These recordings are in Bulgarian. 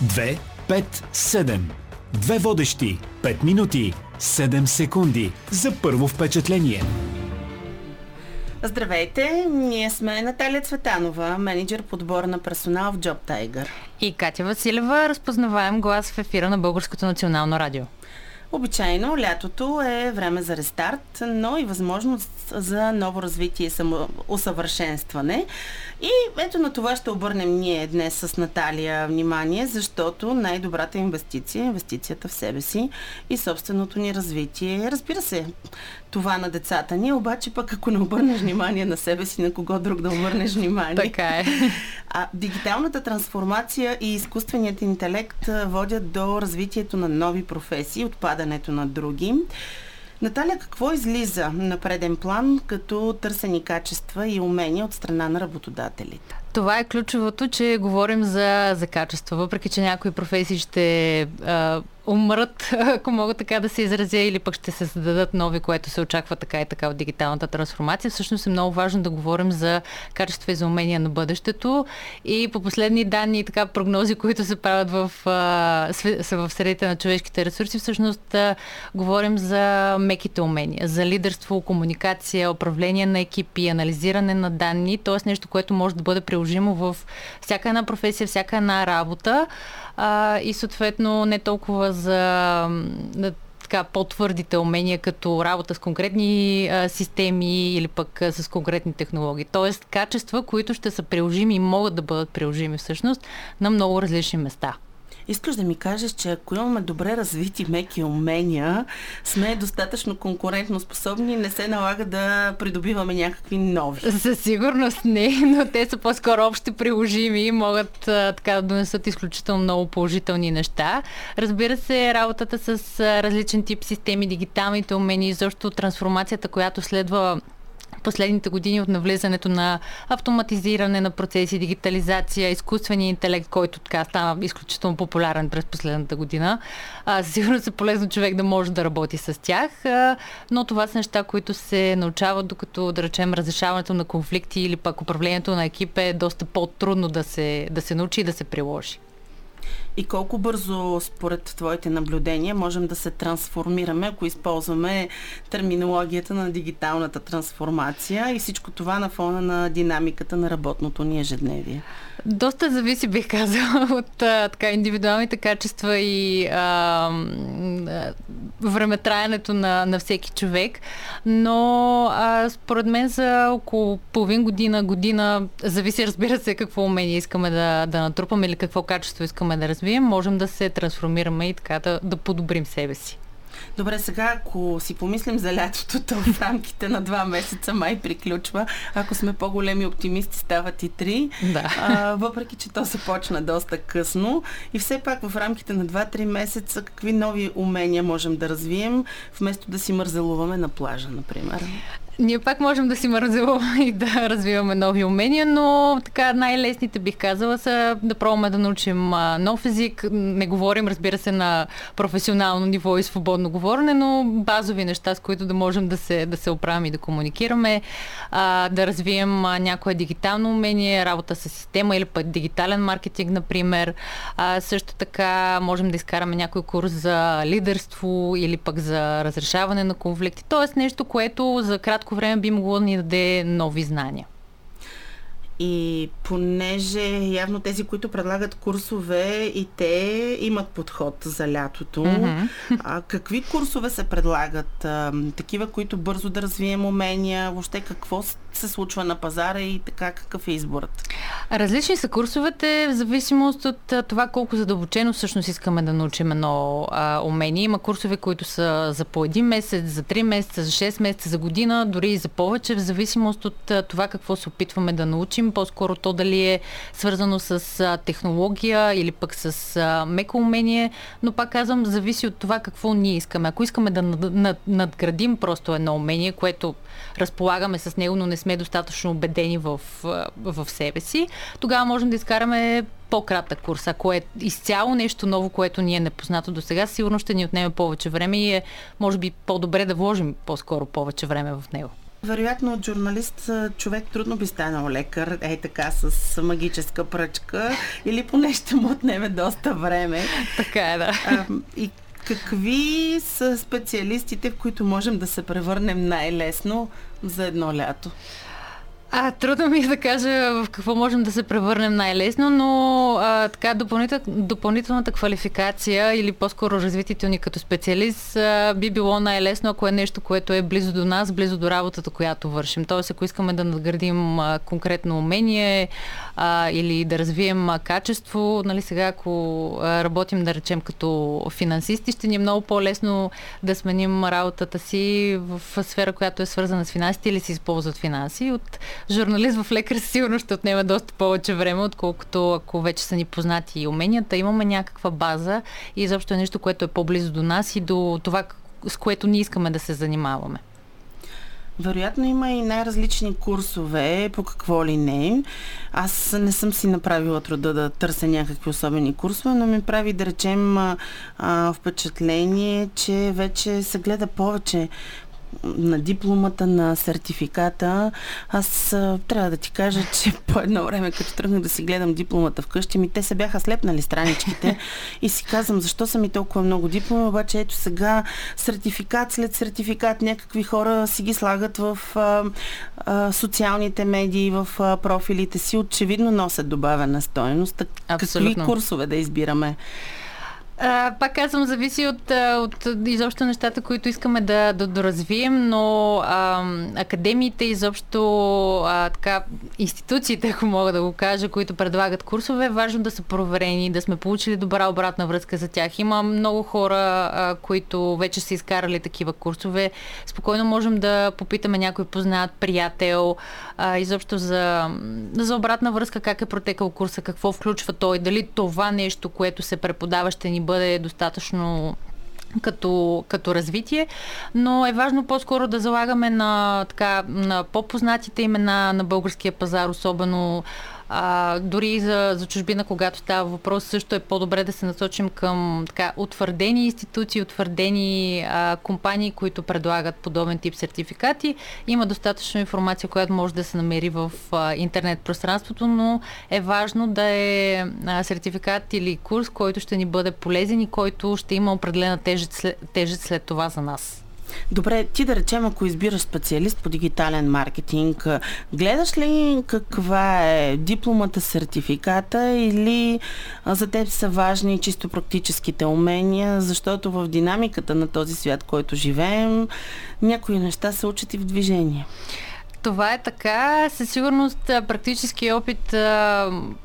2, 5, 7. Две водещи. 5 минути. 7 секунди. За първо впечатление. Здравейте, ние сме Наталия Цветанова, менеджер подбор на персонал в Job Tiger. И Катя Василева, разпознаваем глас в ефира на Българското национално радио. Обичайно лятото е време за рестарт, но и възможност за ново развитие и самоусъвършенстване. И ето на това ще обърнем ние днес с Наталия внимание, защото най-добрата инвестиция е инвестицията в себе си и собственото ни развитие. Разбира се, това на децата ни, обаче пък ако не обърнеш внимание на себе си, на кого друг да обърнеш внимание. Така е. А дигиталната трансформация и изкуственият интелект водят до развитието на нови професии, отпадането на други. Наталя, какво излиза на преден план като търсени качества и умения от страна на работодателите? Това е ключовото, че говорим за, за качество. Въпреки, че някои професии ще а, умрат, ако мога така да се изразя, или пък ще се създадат нови, което се очаква така и така от дигиталната трансформация. Всъщност е много важно да говорим за качество и за умения на бъдещето. И по последни данни и така прогнози, които се правят в, са в средите на човешките ресурси, всъщност говорим за меките умения, за лидерство, комуникация, управление на екипи, анализиране на данни, т.е. нещо, което може да бъде приложимо в всяка една професия, всяка една работа а, и съответно не толкова за така, по-твърдите умения, като работа с конкретни а, системи или пък а, с конкретни технологии. Тоест, качества, които ще са приложими и могат да бъдат приложими всъщност на много различни места. Искаш да ми кажеш, че ако имаме добре развити меки умения, сме достатъчно конкурентно способни и не се налага да придобиваме някакви нови. Със сигурност не, но те са по-скоро общи приложими и могат така да донесат изключително много положителни неща. Разбира се, работата с различен тип системи, дигиталните умения и защо трансформацията, която следва последните години от навлизането на автоматизиране на процеси, дигитализация, изкуствения интелект, който така стана изключително популярен през последната година. А, сигурно се полезно човек да може да работи с тях, а, но това са неща, които се научават, докато, да речем, разрешаването на конфликти или пък управлението на екип е доста по-трудно да се, да се научи и да се приложи. И колко бързо, според твоите наблюдения, можем да се трансформираме, ако използваме терминологията на дигиталната трансформация и всичко това на фона на динамиката на работното ни ежедневие? Доста зависи, бих казала, от а, така, индивидуалните качества и а, времетраенето на, на всеки човек. Но а, според мен за около половин година, година, зависи разбира се какво умение искаме да, да натрупаме или какво качество искаме да развием, можем да се трансформираме и така да, да подобрим себе си. Добре, сега ако си помислим за лятото, то в рамките на два месеца май приключва. Ако сме по-големи оптимисти, стават и три. Да. А, въпреки, че то се почна доста късно. И все пак в рамките на 2-3 месеца какви нови умения можем да развием, вместо да си мързелуваме на плажа, например? Ние пак можем да си мързелуваме и да развиваме нови умения, но така най-лесните бих казала са да пробваме да научим нов език. Не говорим, разбира се, на професионално ниво и свободно говорене, но базови неща, с които да можем да се, да се оправим и да комуникираме, а, да развием някое дигитално умение, работа с система или пък дигитален маркетинг, например. А, също така можем да изкараме някой курс за лидерство или пък за разрешаване на конфликти. Тоест нещо, което за кратко кратко време би могло да ни даде нови знания. И понеже явно тези, които предлагат курсове и те имат подход за лятото, mm-hmm. а, какви курсове се предлагат? А, такива, които бързо да развием умения, въобще какво се случва на пазара и така какъв е изборът? Различни са курсовете в зависимост от това колко задълбочено всъщност искаме да научим едно а, умение. Има курсове, които са за по един месец, за три месеца, за 6 месеца, за година, дори и за повече, в зависимост от това какво се опитваме да научим. По-скоро то дали е свързано с а, технология или пък с а, меко умение, но пак казвам, зависи от това какво ние искаме. Ако искаме да над, надградим просто едно умение, което разполагаме с него, но не сме достатъчно убедени в, в себе си, тогава можем да изкараме по-кратък курс. Ако е изцяло нещо ново, което ни е непознато до сега, сигурно ще ни отнеме повече време и е, може би, по-добре да вложим по-скоро повече време в него. Вероятно от журналист човек трудно би станал лекар, е така с магическа пръчка или поне ще му отнеме доста време. Така е, да. А, и какви са специалистите, в които можем да се превърнем най-лесно за едно лято? А, трудно ми е да кажа в какво можем да се превърнем най-лесно, но а, така допълнител, допълнителната квалификация или по-скоро развитието ни като специалист а, би било най-лесно, ако е нещо, което е близо до нас, близо до работата, която вършим. Тоест, ако искаме да надградим а, конкретно умение а, или да развием а, качество, нали сега, ако а, работим, да речем, като финансисти, ще ни е много по-лесно да сменим работата си в, сфера, която е свързана с финансите или се използват финанси. От журналист в лекар сигурно ще отнема доста повече време, отколкото ако вече са ни познати и уменията. Имаме някаква база и изобщо е нещо, което е по-близо до нас и до това, с което ние искаме да се занимаваме. Вероятно има и най-различни курсове, по какво ли не. Аз не съм си направила труда да търся някакви особени курсове, но ми прави, да речем, а, впечатление, че вече се гледа повече на дипломата, на сертификата. Аз а, трябва да ти кажа, че по едно време, като тръгнах да си гледам дипломата вкъщи, ми те се бяха слепнали страничките и си казвам, защо са ми толкова много дипломи, обаче ето сега сертификат след сертификат някакви хора си ги слагат в а, а, социалните медии, в а, профилите си, очевидно носят добавена стоеност. Какви курсове да избираме? А, пак казвам, зависи от, от изобщо нещата, които искаме да, да доразвием, но а, академиите, изобщо а, така, институциите, ако мога да го кажа, които предлагат курсове, е важно да са проверени, да сме получили добра обратна връзка за тях. Има много хора, а, които вече са изкарали такива курсове. Спокойно можем да попитаме някой познат, приятел, а, изобщо за, за обратна връзка, как е протекал курса, какво включва той, дали това нещо, което се преподава, ще ни бъде достатъчно като, като развитие, но е важно по-скоро да залагаме на, така, на по-познатите имена на българския пазар, особено а, дори за, за чужбина, когато става въпрос, също е по-добре да се насочим към така, утвърдени институции, утвърдени а, компании, които предлагат подобен тип сертификати. Има достатъчно информация, която може да се намери в а, интернет пространството, но е важно да е а, сертификат или курс, който ще ни бъде полезен и който ще има определена тежест, тежест след това за нас. Добре, ти да речем, ако избираш специалист по дигитален маркетинг, гледаш ли каква е дипломата, сертификата или за теб са важни чисто практическите умения, защото в динамиката на този свят, който живеем, някои неща се учат и в движение. Това е така. Със сигурност практически опит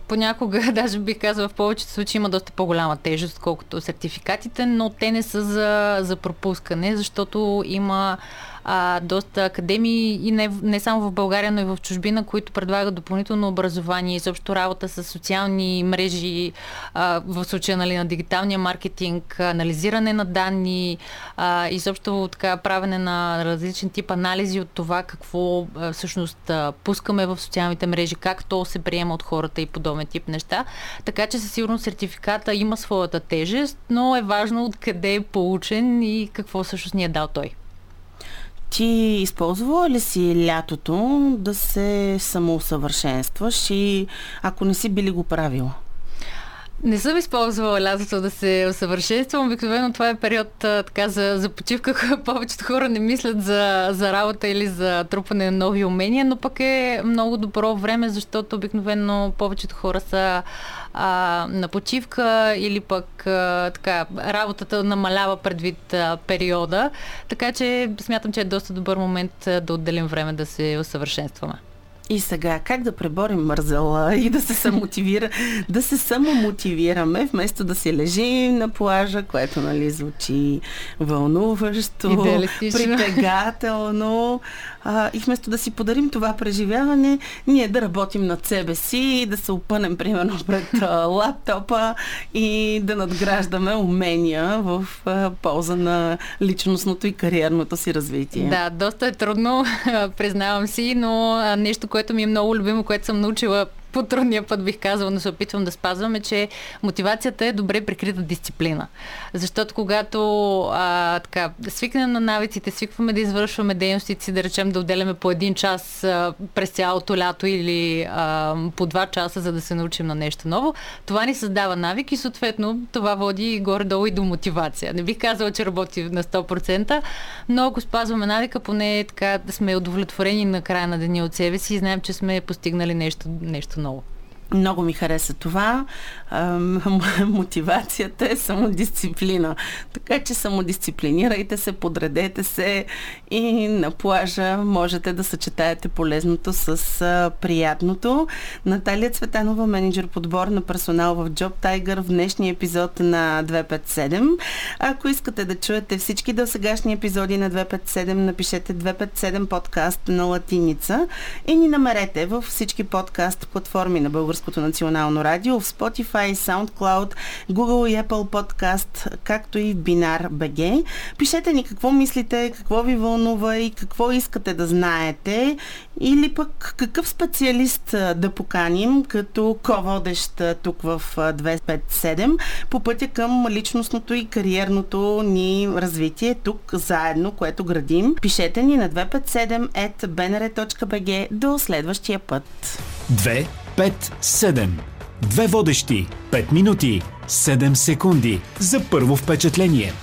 понякога, даже бих казала в повечето случаи има доста по-голяма тежест, колкото сертификатите, но те не са за, за пропускане, защото има а, доста академии и не, не само в България, но и в чужбина, които предлагат допълнително образование, изобщо работа с социални мрежи, а, в случая нали, на дигиталния маркетинг, анализиране на данни, а, изобщо така правене на различен тип анализи от това какво а, всъщност а, пускаме в социалните мрежи, как то се приема от хората и подобен тип неща. Така че със сигурност сертификата има своята тежест, но е важно откъде е получен и какво всъщност ни е дал той. Ти използвала ли си лятото да се самоусъвършенстваш и ако не си били го правила? Не съм използвала лятото да се усъвършенствам. Обикновено това е период така за, за почивка. Повечето хора не мислят за, за работа или за трупане на нови умения, но пък е много добро време, защото обикновено повечето хора са а, на почивка или пък а, така, работата намалява предвид а, периода. Така че смятам, че е доста добър момент да отделим време да се усъвършенстваме. И сега, как да преборим мързела и да се самомотивира, да се самомотивираме, вместо да се лежим на плажа, което нали звучи вълнуващо, притегателно. А, и вместо да си подарим това преживяване, ние да работим над себе си, да се опънем примерно пред а, лаптопа и да надграждаме умения в а, полза на личностното и кариерното си развитие. Да, доста е трудно, признавам си, но нещо, което ми е много любимо, което съм научила по трудния път бих казала, но се опитвам да спазвам, е, че мотивацията е добре прикрита дисциплина. Защото когато а, така, свикнем на навиците, свикваме да извършваме дейностите си, да речем да отделяме по един час а, през цялото лято или а, по два часа, за да се научим на нещо ново, това ни създава навик и съответно това води горе-долу и до мотивация. Не бих казала, че работи на 100%, но ако спазваме навика, поне така сме удовлетворени на края на деня от себе си и знаем, че сме постигнали нещо, нещо ново. Много ми хареса това. Мотивацията е самодисциплина. Така че самодисциплинирайте се, подредете се и на плажа можете да съчетаете полезното с приятното. Наталия Цветанова, менеджер подбор на персонал в Job Tiger в днешния епизод на 257. Ако искате да чуете всички досегашни епизоди на 257, напишете 257 подкаст на латиница и ни намерете във всички подкаст платформи на Българското Българското национално радио, в Spotify, SoundCloud, Google и Apple Podcast, както и в Binar BG. Пишете ни какво мислите, какво ви вълнува и какво искате да знаете или пък какъв специалист да поканим като ко-водещ тук в 257 по пътя към личностното и кариерното ни развитие тук заедно, което градим. Пишете ни на 257 до следващия път. 2 5-7. Две водещи. 5 минути. 7 секунди. За първо впечатление.